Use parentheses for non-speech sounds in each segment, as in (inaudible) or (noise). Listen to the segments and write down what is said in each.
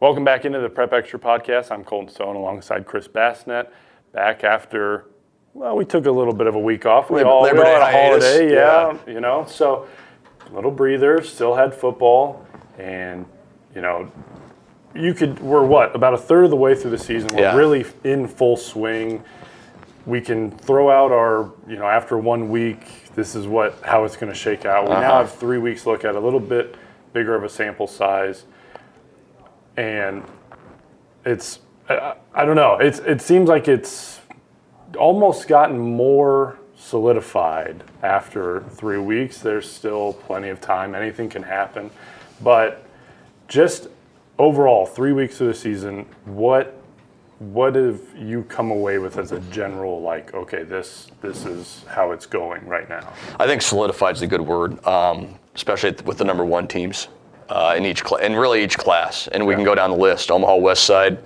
Welcome back into the Prep Extra podcast. I'm Colton Stone alongside Chris Basnett. Back after, well, we took a little bit of a week off. We Labor- all, we Labor all had a holiday, yeah, you know. So, little breather. Still had football, and you know, you could. We're what about a third of the way through the season. We're Yeah. really in full swing. We can throw out our, you know, after one week, this is what how it's going to shake out. We now Uh-huh. have three weeks to look at a little bit bigger of a sample size, and it's I, I don't know. It's it seems like it's almost gotten more solidified after three weeks. There's still plenty of time. Anything can happen, but just overall, three weeks of the season, what what have you come away with as a general like? Okay, this this is how it's going right now. I think solidified is a good word, um, especially with the number one teams uh, in each cl- and really each class. And we can go down the list. Omaha West Side,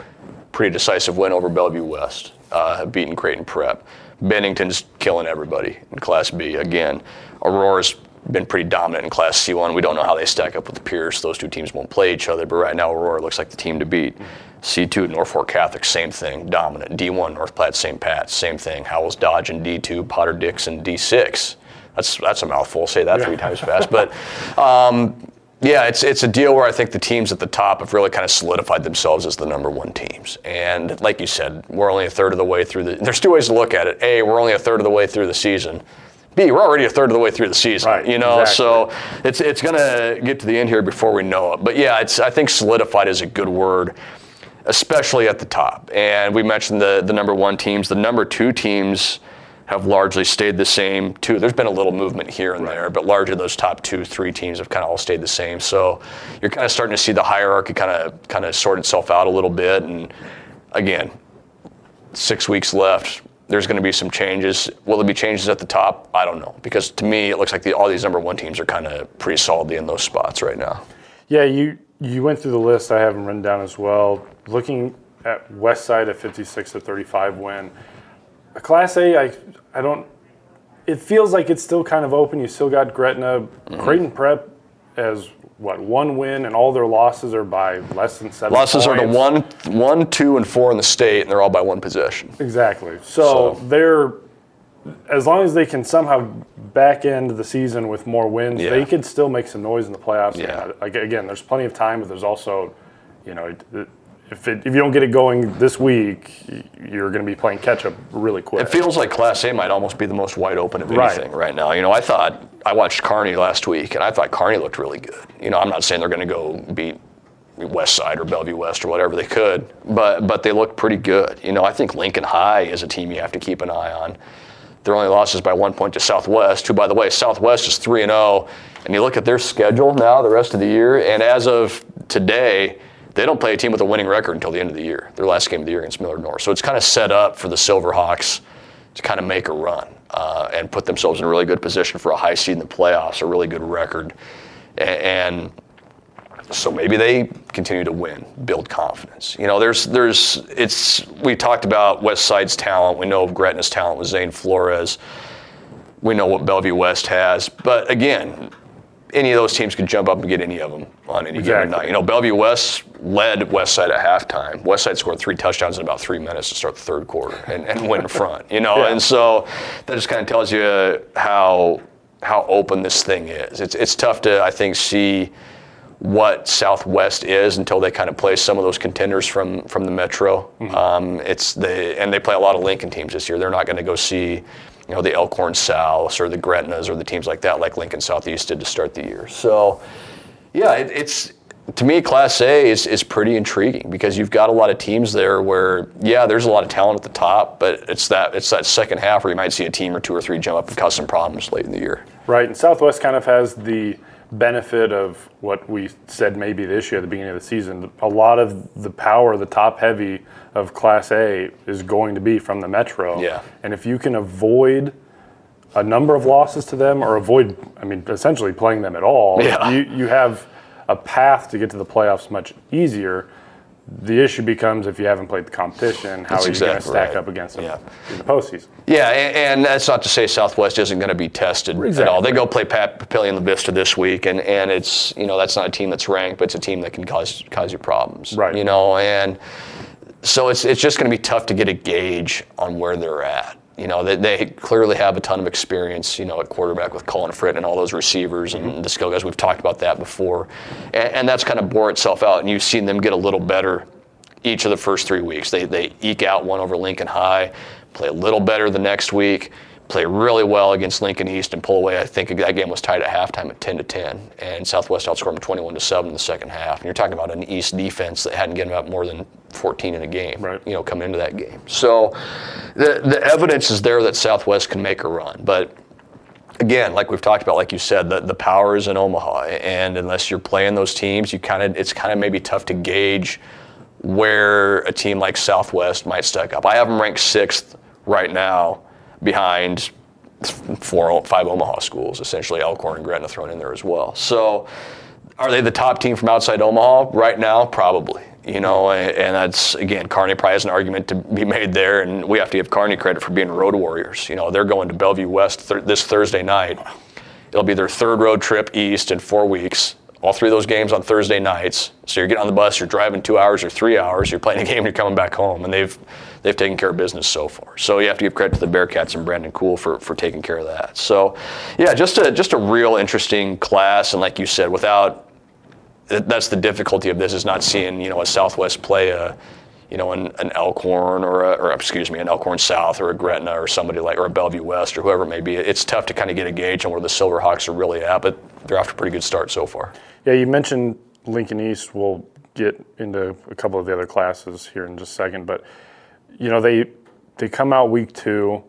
pretty decisive win over Bellevue West, uh, beaten Creighton Prep. Bennington's killing everybody in Class B again. Aurora's been pretty dominant in Class C1. We don't know how they stack up with Pierce. Those two teams won't play each other, but right now Aurora looks like the team to beat. C2 Norfolk Catholic, same thing, dominant. D1 North Platte St. Pat, same thing. Howells Dodge in D2, Potter Dix in D6. That's that's a mouthful. Say that three times fast. (laughs) But um, yeah, it's it's a deal where I think the teams at the top have really kind of solidified themselves as the number one teams. And like you said, we're only a third of the way through the. There's two ways to look at it. A, we're only a third of the way through the season. B, we're already a third of the way through the season. Right, You know, exactly. so it's it's gonna get to the end here before we know it. But yeah, it's I think solidified is a good word, especially at the top. And we mentioned the the number one teams. The number two teams have largely stayed the same too. There's been a little movement here and there, but largely those top two, three teams have kind of all stayed the same. So you're kind of starting to see the hierarchy kind of kind of sort itself out a little bit. And again, six weeks left. There's going to be some changes. Will there be changes at the top? I don't know because to me it looks like the, all these number one teams are kind of pretty solidly in those spots right now. Yeah, you you went through the list. I have them written down as well. Looking at West Side at 56 to 35 win. A Class A, I I don't. It feels like it's still kind of open. You still got Gretna, mm-hmm. Creighton Prep as what one win, and all their losses are by less than seven. Losses are to one, one, two, and four in the state, and they're all by one possession. Exactly. So, So- they're as long as they can somehow back end the season with more wins, Yeah. they could still make some noise in the playoffs. Yeah. Like again, there's plenty of time, but there's also, you know, if it, if you don't get it going this week, you're going to be playing catch up really quick. It feels like Class A might almost be the most wide open of anything right, now. You know, I thought I watched Kearney last week, and I thought Kearney looked really good. You know, I'm not saying they're going to go beat West Side or Bellevue West or whatever they could, but but they look pretty good. You know, I think Lincoln High is a team you have to keep an eye on. Their only losses by one point to Southwest, who, by the way, Southwest is 3 and 0. And you look at their schedule now, the rest of the year, and as of today, they don't play a team with a winning record until the end of the year, their last game of the year against Millard North. So it's kind of set up for the Silverhawks to kind of make a run uh, and put themselves in a really good position for a high seed in the playoffs, a really good record. And so maybe they continue to win, build confidence. You know, there's there's it's we talked about West Side's talent. We know of Gretna's talent with Zane Flores. We know what Bellevue West has, but again, any of those teams could jump up and get any of them on any given night. You know, Bellevue West led West Side at halftime. West Side scored three touchdowns in about three minutes to start the third quarter and, and went in front. You know, (laughs) Yeah. and so that just kind of tells you how how open this thing is. It's it's tough to I think see what Southwest is until they kind of play some of those contenders from from the Metro. Um, it's the and they play a lot of Lincoln teams this year. They're not going to go see, you know, the Elkhorn Souths or the Gretnas or the teams like that, like Lincoln Southeast did to start the year. So, yeah, it, it's to me Class A is is pretty intriguing because you've got a lot of teams there where yeah, there's a lot of talent at the top, but it's that it's that second half where you might see a team or two or three jump up and cause some problems late in the year. Right, and Southwest kind of has the benefit of what we said maybe this year at the beginning of the season. A lot of the power, the top heavy of Class A, is going to be from the Metro. Yeah. And if you can avoid a number of losses to them, or avoid, I mean, essentially playing them at all, Yeah. you you have a path to get to the playoffs much easier. The issue becomes if you haven't played the competition, how That's are you going to stack right. up against them Yeah. in the postseason? Yeah, and, and that's not to say Southwest isn't going to be tested at all. They go play Pat Papillion La Vista this week, and, and it's you know that's not a team that's ranked, but it's a team that can cause cause you problems. Right. You know, and so it's it's just going to be tough to get a gauge on where they're at. You know, they, they clearly have a ton of experience, you know, at quarterback with Colin Fritt and all those receivers and mm-hmm. the skill guys. We've talked about that before. And, and that's kind of bore itself out. And you've seen them get a little better each of the first three weeks. They, they eke out one over Lincoln High, play a little better the next week, play really well against Lincoln East, and pull away. I think that game was tied at halftime at 10 to 10, and Southwest outscored them 21 to 7 in the second half. And you're talking about an East defense that hadn't given up more than 14 in a game, Right. you know, coming into that game. So the, the evidence is there that Southwest can make a run, but again, like we've talked about, like you said, the, the power is in Omaha, and unless you're playing those teams, you kind of it's kind of maybe tough to gauge where a team like Southwest might stack up. I have them ranked sixth right now, behind four, five Omaha schools, essentially Elkhorn and Gretna thrown in there as well. So, are they the top team from outside Omaha right now? Probably. You know, hmm. and, and that's again, Kearney probably has an argument to be (laughs) made there, and we have to give Kearney credit for being road warriors. You know, they're going to Bellevue West th- this Thursday night. It'll be their third road trip east in four weeks. All three of those games on Thursday nights. So you're getting on the bus, you're driving two hours or three hours, you're playing a (laughs) game, you're coming back home, and they've they've taken care of business so far. So you have to give credit to the Bearcats and Brandon Cool for, for taking care of that. So yeah, just a just a real interesting class, and like you said, without that's the difficulty of this is not seeing you know a Southwest play a you know an, an Elkhorn or a, or excuse me an Elkhorn South or a Gretna or somebody like or a Bellevue West or whoever it may be. It's tough to kind of get a gauge on where the Silverhawks are really at, but they're off to a pretty good start so far. Yeah, you mentioned Lincoln East. We'll get into a couple of the other classes here in just a second, but you know they they come out week two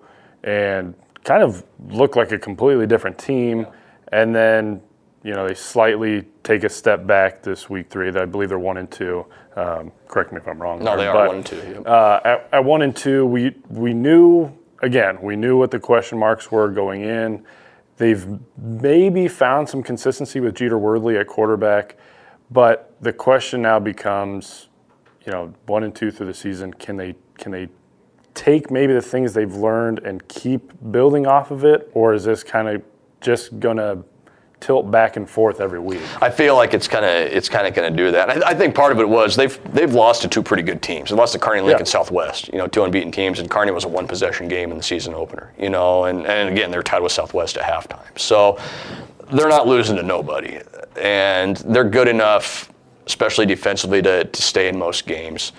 and kind of look like a completely different team, and then you know they slightly take a step back this week three. I believe they're one and two. Um, correct me if I'm wrong. No, there, they are but, one and two. yep. uh, at, at one and two, we we knew again we knew what the question marks were going in. They've maybe found some consistency with Jeter Wordley at quarterback, but the question now becomes, you know, one and two through the season, can they can they take maybe the things they've learned and keep building off of it, or is this kind of just gonna tilt back and forth every week? I feel like it's kind of it's kind of going to do that. I, I think part of it was they've they've lost to two pretty good teams. They lost to Kearney, Lincoln, Yeah. Southwest. You know, two unbeaten teams, and Kearney was a one possession game in the season opener. You know, and and again they're tied with Southwest at halftime. So they're not losing to nobody, and they're good enough, especially defensively, to, to stay in most games.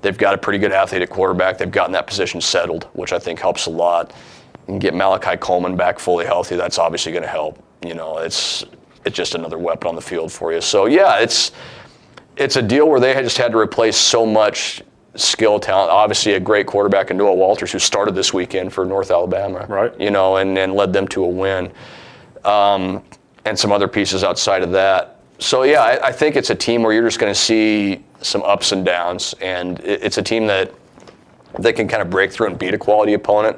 They've got a pretty good athlete at quarterback. They've gotten that position settled, which I think helps a lot. And get Malachi Coleman back fully healthy. That's obviously going to help. You know, it's it's just another weapon on the field for you. So yeah, it's it's a deal where they had just had to replace so much skill talent. Obviously, a great quarterback in Noah Walters, who started this weekend for North Alabama. Right. You know, and, and led them to a win. Um, and some other pieces outside of that. So yeah, I, I think it's a team where you're just going to see some ups and downs, and it, it's a team that they can kind of break through and beat a quality opponent.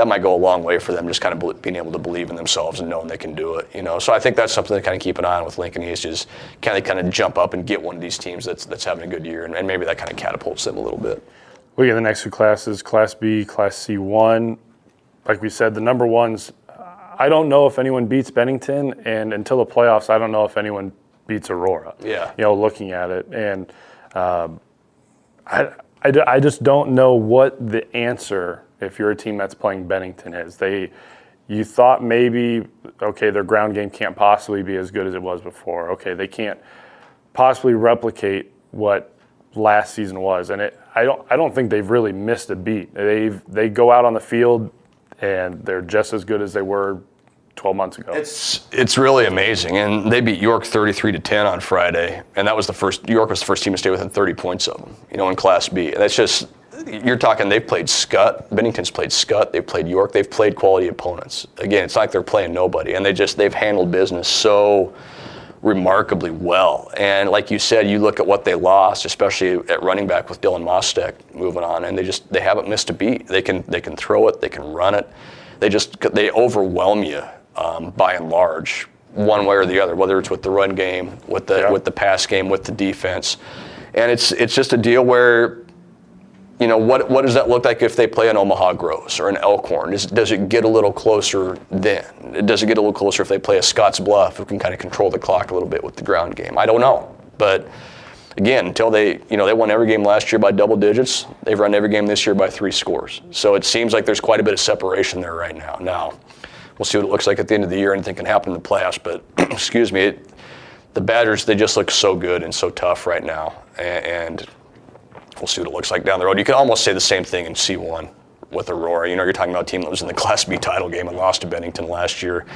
That might go a long way for them, just kind of being able to believe in themselves and knowing they can do it. You know, so I think that's something to kind of keep an eye on with Lincoln East is can they kind of jump up and get one of these teams that's that's having a good year, and, and maybe that kind of catapults them a little bit. We get the next two classes, Class B, Class C1. Like we said, the number ones, I don't know if anyone beats Bennington, and until the playoffs, I don't know if anyone beats Aurora. Yeah. You know, looking at it. And um, I, I, I just don't know what the answer, if you're a team that's playing Bennington, is. They, you thought maybe, okay, their ground game can't possibly be as good as it was before. Okay, they can't possibly replicate what last season was, and it, I don't I don't think they've really missed a beat. They've they go out on the field and they're just as good as they were 12 months ago. It's it's really amazing, and they beat York 33 to 10 on Friday, and that was the first. York was the first team to stay within 30 points of them. You know, in Class B. And that's just you're talking. They've played Scott. Bennington's played Scott. They've played York. They've played quality opponents. Again, it's like they're playing nobody, and they just they've handled business so remarkably well. And like you said, you look at what they lost, especially at running back with Dylan Mostek moving on, and they just they haven't missed a beat. They can they can throw it, they can run it. They just they overwhelm you um, by and large, one way or the other, whether it's with the run game, with the Yeah. with the pass game, with the defense. And it's it's just a deal where you know, what, what does that look like if they play an Omaha Gross or an Elkhorn? Does, does it get a little closer then? Does it get a little closer if they play a Scottsbluff who can kind of control the clock a little bit with the ground game? I don't know. But again, until they, you know, they won every game last year by double digits, they've run every game this year by three scores. So it seems like there's quite a bit of separation there right now. Now, we'll see what it looks like at the end of the year. Anything can happen in the playoffs, but (clears throat) excuse me, it, the Badgers, they just look so good and so tough right now. and, and We'll see what it looks like down the road. You can almost say the same thing in C1 with Aurora. You know, you're talking about a team that was in the (laughs) Class B title game and lost to Bennington last year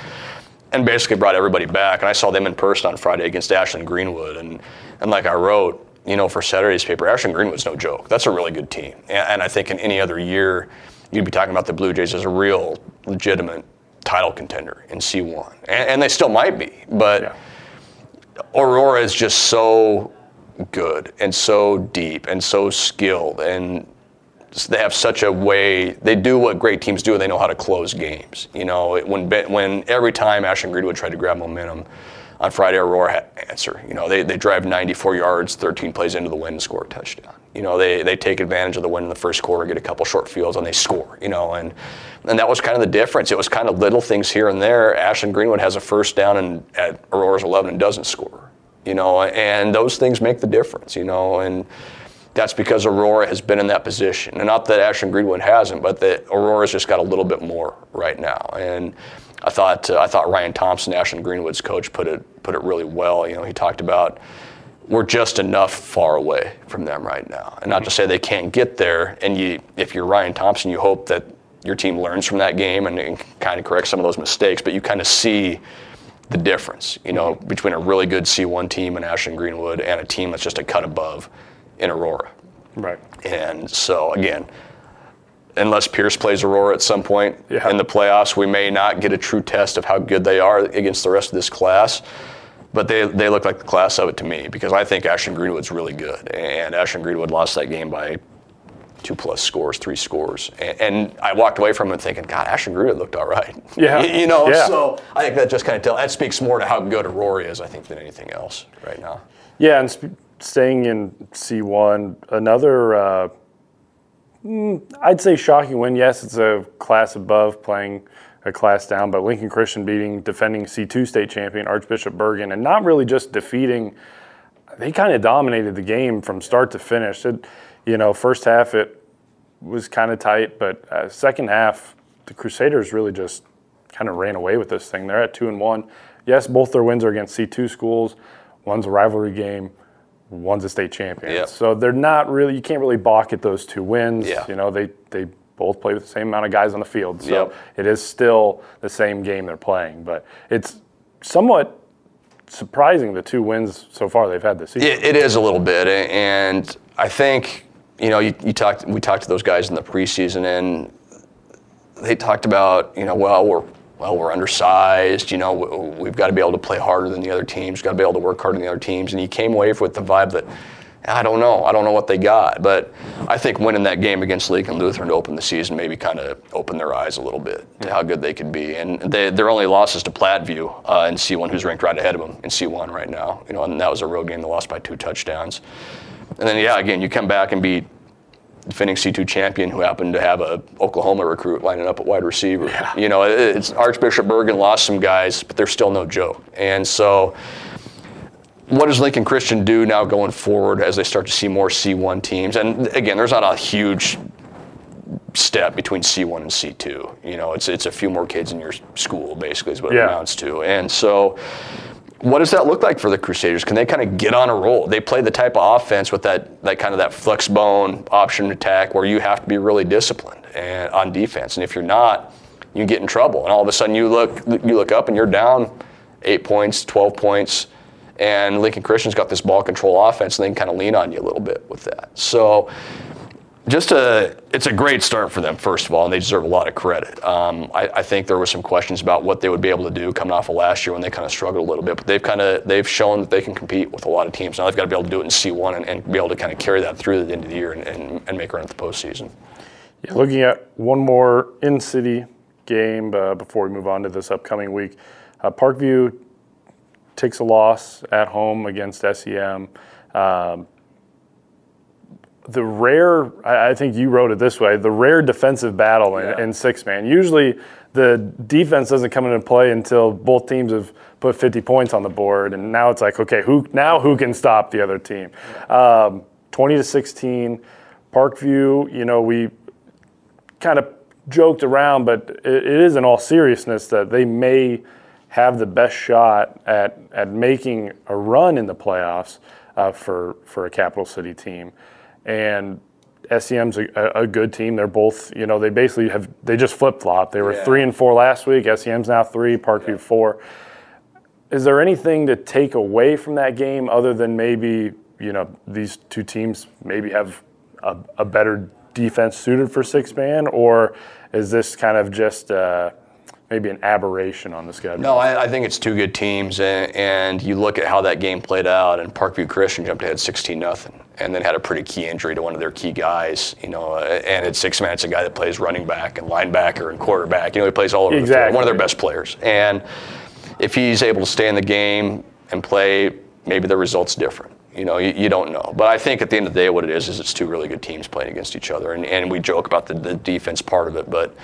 and basically brought everybody back. And I saw them in person on Friday against Ashland Greenwood. And, and like I wrote, you know, for Saturday's paper, Ashland Greenwood's no joke. That's a really good team. And, and I think in any other year, you'd be talking about the Blue Jays as a real legitimate title contender in C1. And, and they still might be. But yeah. Aurora is just so good and so deep and so skilled and they have such a way they do what great teams do and they know how to close games you know? When when every time Ashland Greenwood tried to grab momentum on Friday Aurora had answer you know? They, they drive 94 yards 13 plays into the wind and score a touchdown you know? They, they take advantage of the win in the first quarter get a couple short fields and they score you know? And and that was kind of the difference. It was kind of little things here and there. Ashland Greenwood has a first down and at Aurora's 11 and doesn't score you know, and those things make the difference, you know, and that's because Aurora has been in that position. And not that Ashland Greenwood hasn't, but that Aurora's just got a little bit more right now. And I thought uh, I thought Ryan Thompson, Ashland Greenwood's coach, put it put it really well. You know, he talked about we're just enough far away from them right now, and not to say they can't get there. And you, if you're Ryan Thompson, you hope that your team learns from that game and, and kind of corrects some of those mistakes. But you kind of see the difference, you know, between a really good C1 team in Ashland Greenwood and a team that's just a cut above in Aurora. Right. And so again, unless Pierce plays Aurora at some point yeah. in the playoffs, we may not get a true test of how good they are against the rest of this class. But they, they look like the class of it to me because I think Ashland Greenwood's really good. And Ashland Greenwood lost that game by two plus scores, three scores. And, and, I walked away from it thinking, God, Ashland Greenwood looked all right. (laughs) Yeah. you, you know, yeah. so I think that just kind of tell that speaks more to how good Aurora is, I think, than anything else right now. Yeah, and sp- staying in C1, another, uh, mm, I'd say shocking win. Yes, it's a class above playing a class down, but Lincoln Christian beating defending C2 state champion Archbishop Bergan and not really just defeating, they kind of dominated the game from start to finish. It, you know, first half it was kind of tight, but uh, second half the Crusaders really just kind of ran away with this thing. They're at two and one. Yes, both their wins are against C2 schools. One's a rivalry game. One's a state champion. Yep. So they're not really. You can't really balk at those two wins. Yeah. You know, they they both play with the same amount of guys on the field. So yep. it is still the same game they're playing, but it's somewhat surprising the two wins so far they've had this season. it, it is a little bit, and I think you know, you, you talked, we talked to those guys in the preseason, and they talked about, you know, well, we're well, we're undersized. You know, we've got to be able to play harder than the other teams. Got to be able to work harder than the other teams. And he came away with the vibe that I don't know. I don't know what they got, but I think winning that game against Lincoln Lutheran to open the season maybe kind of opened their eyes a little bit to how good they could be. And they, their only losses to Platteview uh, in C1, who's ranked right ahead of them in C1 right now. You know, and that was a road game. They lost by two touchdowns. And then, yeah, again, you come back and beat defending C2 champion who happened to have a Oklahoma recruit lining up at wide receiver. Yeah. You know, it's Archbishop Bergan lost some guys, but they're still no joke. And so, what does Lincoln Christian do now going forward as they start to see more C1 teams? And again, there's not a huge step between C1 and C2. You know, it's it's a few more kids in your school, basically, is what yeah. it amounts to. And so what does that look like for the Crusaders? Can they kind of get on a roll? They play the type of offense with that, that kind of that flex bone option attack where you have to be really disciplined and on defense. And if you're not, you get in trouble. And all of a sudden you look you look up and you're down eight points, twelve points, and Lincoln Christian's got this ball control offense, and they can kind of lean on you a little bit with that. So just a, it's a great start for them, first of all, and they deserve a lot of credit. Um, I, I, think there were some questions about what they would be able to do coming off of last year when they kind of struggled a little bit, but they've kind of they've shown that they can compete with a lot of teams. Now they've got to be able to do it in C1 and, and be able to kind of carry that through the end of the year and, and, and make a run at the postseason. Yeah, looking at one more in-city game uh, before we move on to this upcoming week, uh, Parkview takes a loss at home against SEM. Um, the rare, I think you wrote it this way, the rare defensive battle in, Yeah. in six man. Usually the defense doesn't come into play until both teams have put 50 points on the board. And now it's like, okay, who now who can stop the other team? Um, 20 to 16. Parkview, you know, we kind of joked around, but it, it is in all seriousness that they may have the best shot at, at making a run in the playoffs uh, for, for a capital city team. And SEM's a, a good team. They're both, you know, they basically have, they just flip flop. They were Yeah. three and four last week. SEM's now three, Parkview four. Is there anything to take away from that game other than maybe, you know, these two teams maybe have a, a better defense suited for six man, or is this kind of just uh, maybe an aberration on the schedule? No, I, I think it's two good teams, and, and you look at how that game played out, and Parkview Christian jumped ahead 16 nothing, and then had a pretty key injury to one of their key guys. You know, uh, and at six man, it's a guy that plays running back and linebacker and quarterback. You know, he plays all over the field. One of their best players, and if he's able to stay in the game and play, maybe the result's different. You know, you, you don't know. But I think at the end of the day, what it is is it's two really good teams playing against each other, and, and we joke about the, the defense part of it, but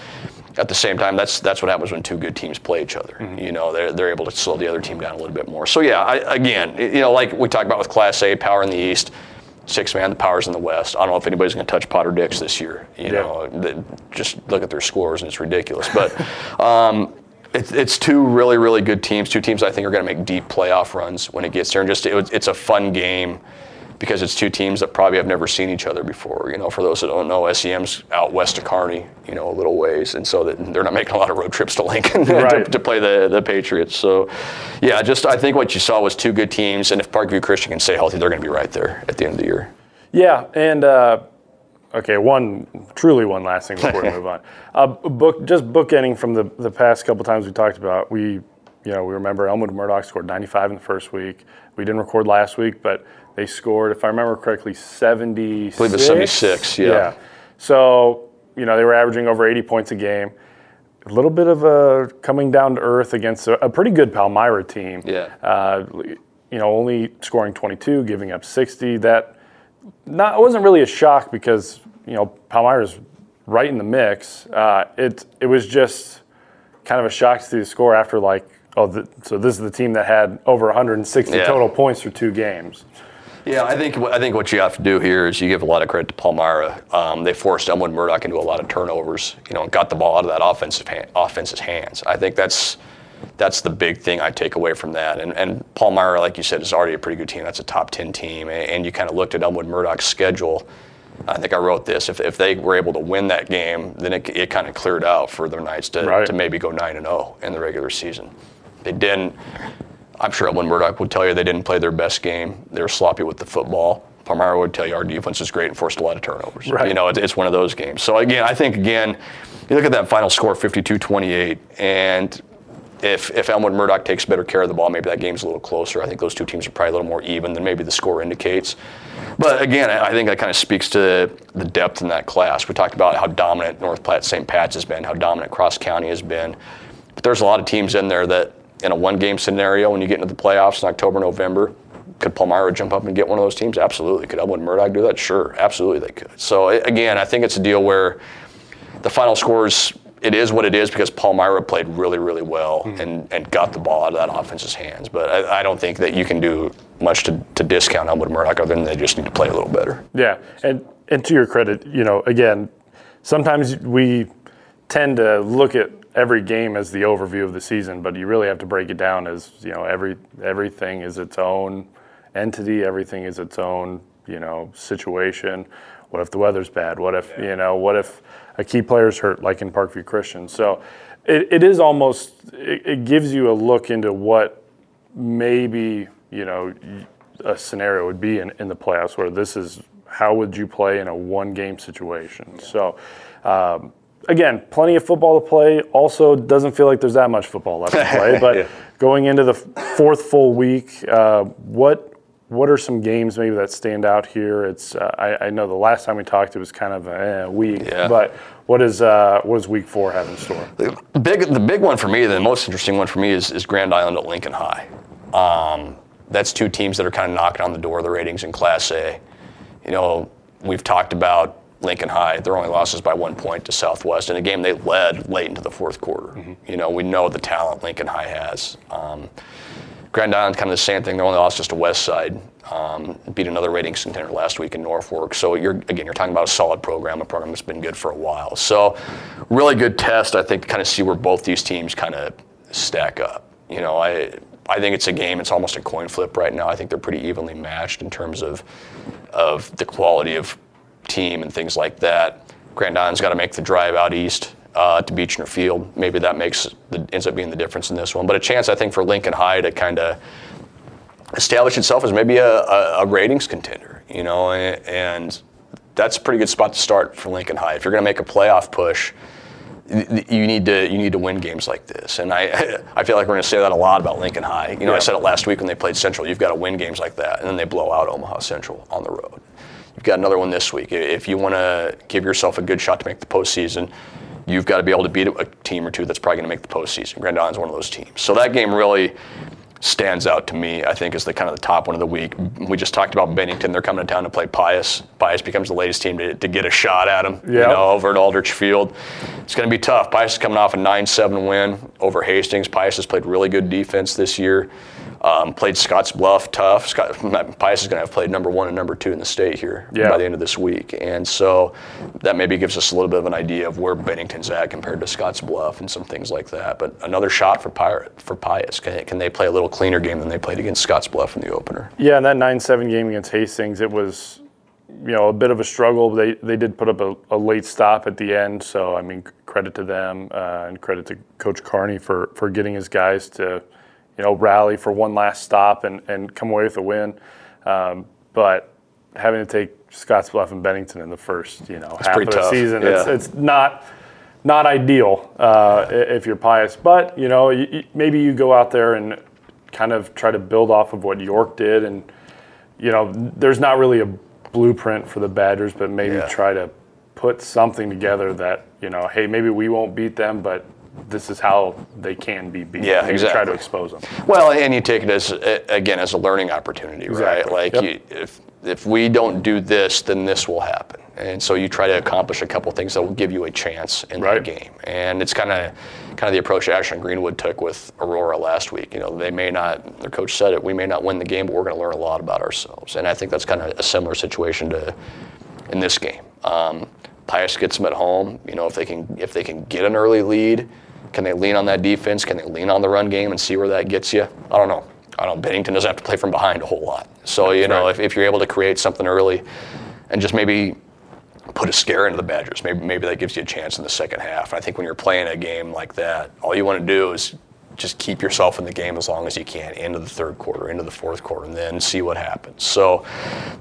at the same time, that's that's what happens when two good teams play each other. You know, they're, they're able to slow the other team down a little bit more. So yeah, I, again, you know, like we talked about with Class A, power in the East, six man, the powers in the West. I don't know if anybody's going to touch Potter Dix this year. You Yeah. know, the, just look at their scores and it's ridiculous. But (laughs) um, it's, it's two really really good teams. Two teams I think are going to make deep playoff runs when it gets there. And just it, it's a fun game because it's two teams that probably have never seen each other before. You know, for those that don't know, SEM's out west of Kearney, you know, a little ways, and so that they're not making a lot of road trips to Lincoln (laughs) to, to play the, the Patriots. So, yeah, just I think what you saw was two good teams, and if Parkview Christian can stay healthy, they're going to be right there at the end of the year. Yeah, and uh, okay, one truly one last thing before we (laughs) move on. Uh, book just bookending from the the past couple times we talked about. We, you know, we remember Elmwood Murdock scored 95 in the first week. We didn't record last week, but they scored, if I remember correctly, 76. I believe it's 76, yeah. So you know they were averaging over 80 points a game. A little bit of a coming down to earth against a, a pretty good Palmyra team. Yeah. Uh, you know, only scoring 22, giving up 60. That not it wasn't really a shock because you know Palmyra's right in the mix. Uh, it it was just kind of a shock to see the score after like oh the, so this is the team that had over 160 Yeah. total points for two games. Yeah, I think I think what you have to do here is you give a lot of credit to Palmyra. Um, they forced Elmwood Murdock into a lot of turnovers, you know, and got the ball out of that offensive hand, offense's hands. I think that's that's the big thing I take away from that. And, and Palmyra, like you said, is already a pretty good team. That's a top 10 team. And, you kind of looked at Elmwood Murdock's schedule. I think I wrote this. If, if they were able to win that game, then it, it kind of cleared out for their Knights to, Right. to maybe go 9 and 0 in the regular season. They didn't. I'm sure Elmwood Murdock would tell you they didn't play their best game. They were sloppy with the football. Palmyra would tell you our defense is great and forced a lot of turnovers. Right. You know, it's, it's one of those games. So again, I think again, you look at that final score, 52-28, and if if Elmwood Murdock takes better care of the ball, maybe that game's a little closer. I think those two teams are probably a little more even than maybe the score indicates. But again, I think that kind of speaks to the depth in that class. We talked about how dominant North Platte St. Pat's has been, how dominant Cross County has been. But there's a lot of teams in there that, in a one-game scenario, when you get into the playoffs in October, November, could Palmyra jump up and get one of those teams? Absolutely. Could Elmwood Murdock do that? Sure, absolutely they could. So again, I think it's a deal where the final scores, it is what it is because Palmyra played really, really well hmm. and, and got the ball out of that offense's hands. But I, I don't think that you can do much to, to discount Elmwood Murdock other than they just need to play a little better. Yeah, and and to your credit, you know, again, sometimes we tend to look at every game as the overview of the season, but you really have to break it down as you know every everything is its own entity, everything is its own you know situation. What if the weather's bad? What if you know? What if a key player's hurt, like in Parkview Christian? So it, it is almost it, it gives you a look into what maybe you know a scenario would be in, in the playoffs where this is how would you play in a one game situation so um, again plenty of football to play also doesn't feel like there's that much football left to play (laughs) but Yeah. going into the fourth full week uh, what what are some games maybe that stand out here it's uh, I, I know the last time we talked it was kind of a eh, week Yeah. but what is uh, what does week four have in store The big, the big one for me, the most interesting one for me is, is Grand Island at Lincoln High. Um, that's two teams that are kind of knocking on the door of the ratings in Class A. You know, we've talked about Lincoln High. Their only losses by one point to Southwest in a game they led late into the fourth quarter. Mm-hmm. You know, we know the talent Lincoln High has. Um, Grand Island, kind of the same thing. They only lost just to West Side. Um, beat another ratings contender last week in Norfolk. So you're again, you're talking about a solid program, a program that's been good for a while. So really good test, I think, to kind of see where both these teams kind of stack up. You know, I I think it's a game. It's almost a coin flip right now. I think they're pretty evenly matched in terms of of the quality of team and things like that. Grand Island's got to make the drive out east uh, to Beechner Field. Maybe that makes the, ends up being the difference in this one. But a chance, I think, for Lincoln High to kind of establish itself as maybe a, a, a, ratings contender, you know, and, and that's a pretty good spot to start for Lincoln High. If you're going to make a playoff push, you need to you need to win games like this, and I (laughs) I feel like we're going to say that a lot about Lincoln High. You know, yeah. I said it last week when they played Central. You've got to win games like that, and then they blow out Omaha Central on the road. You've got another one this week. If you want to give yourself a good shot to make the postseason, you've got to be able to beat a team or two that's probably going to make the postseason. Grand Island's one of those teams. So that game really stands out to me, I think, is the kind of the top one of the week. We just talked about Bennington. They're coming to town to play Pius. Pius becomes the latest team to, to get a shot at them, yep. you know, over at Aldrich Field. It's going to be tough. Pius is coming off a 9-7 win over Hastings. Pius has played really good defense this year. Um, played Scottsbluff tough. Scott, Pius is going to have played number one and number two in the state here yeah. by the end of this week, and so that maybe gives us a little bit of an idea of where Bennington's at compared to Scottsbluff and some things like that. But another shot for Pirate for Pius. Can, can they play a little cleaner game than they played against Scottsbluff in the opener? Yeah, and that nine-seven game against Hastings, it was you know a bit of a struggle. They they did put up a, a late stop at the end, so I mean credit to them uh, and credit to Coach Carney for for getting his guys to you know, rally for one last stop and, and come away with a win. Um, but having to take Scottsbluff and Bennington in the first, you know, half of the tough. season, yeah. it's, it's not not ideal uh, if you're Pius. But you know, you, maybe you go out there and kind of try to build off of what York did, and you know, there's not really a blueprint for the Badgers, but maybe yeah. try to put something together that you know, hey, maybe we won't beat them, but this is how they can be beat. Yeah, exactly. Try to expose them. Well, and you take it as again as a learning opportunity, exactly. right? Like yep. you, if if we don't do this, then this will happen. And so you try to accomplish a couple things that will give you a chance in right. that game. And it's kind of kind of the approach Ashland Greenwood took with Aurora last week. You know, they may not, their coach said it, we may not win the game, but we're going to learn a lot about ourselves. And I think that's kind of a similar situation to in this game. Um, Pius gets them at home. You know, if they can if they can get an early lead, can they lean on that defense? Can they lean on the run game and see where that gets you? I don't know. I don't. Bennington doesn't have to play from behind a whole lot. So you know, right. if, if you're able to create something early, and just maybe put a scare into the Badgers, maybe maybe that gives you a chance in the second half. I think when you're playing a game like that, all you want to do is just keep yourself in the game as long as you can into the third quarter, into the fourth quarter, and then see what happens. So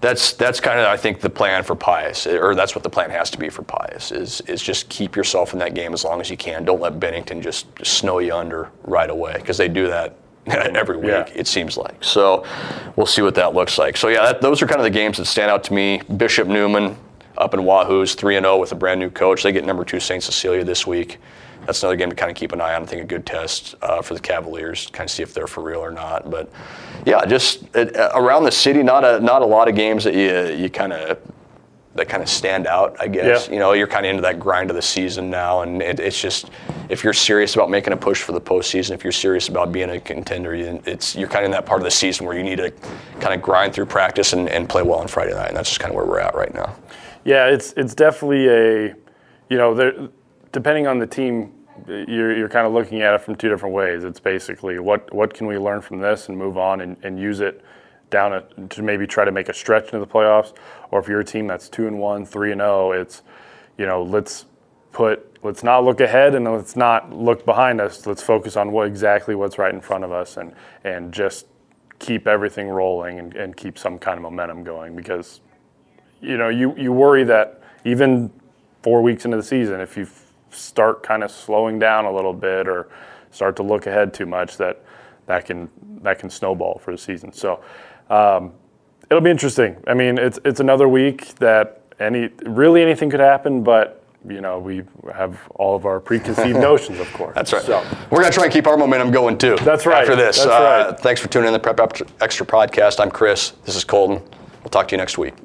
that's that's kind of I think the plan for Pius, or that's what the plan has to be for Pius is is just keep yourself in that game as long as you can. Don't let Bennington just, just snow you under right away because they do that (laughs) every week yeah. it seems like. So we'll see what that looks like. So yeah, that, those are kind of the games that stand out to me. Bishop Neumann up in Wahoo's 3 0 with a brand new coach. They get number two St. Cecilia this week that's another game to kind of keep an eye on. I think a good test uh, for the Cavaliers, kind of see if they're for real or not. But yeah, just it, uh, around the city, not a not a lot of games that you you kind of that kind of stand out, I guess. Yeah. You know, you're kind of into that grind of the season now, and it, it's just if you're serious about making a push for the postseason, if you're serious about being a contender, it's you're kind of in that part of the season where you need to kind of grind through practice and, and play well on Friday night, and that's just kind of where we're at right now. Yeah, it's it's definitely a, you know, there depending on the team, you're, you're kind of looking at it from two different ways. It's basically what what can we learn from this and move on and, and use it down a, to maybe try to make a stretch into the playoffs. Or if you're a team that's two and one, three and zero, oh, it's you know let's put let's not look ahead and let's not look behind us. Let's focus on what exactly what's right in front of us and and just keep everything rolling and, and keep some kind of momentum going because you know you you worry that even four weeks into the season if you start kind of slowing down a little bit or start to look ahead too much, that that can that can snowball for the season. So um, it'll be interesting. I mean, it's it's another week that any really anything could happen, but you know, we have all of our preconceived (laughs) notions, of course. That's right. So, We're going to try and keep our momentum going too. That's right. After this. That's uh, right. Thanks for tuning in the Prep Extra podcast. I'm Chris. This is Colton. We'll talk to you next week.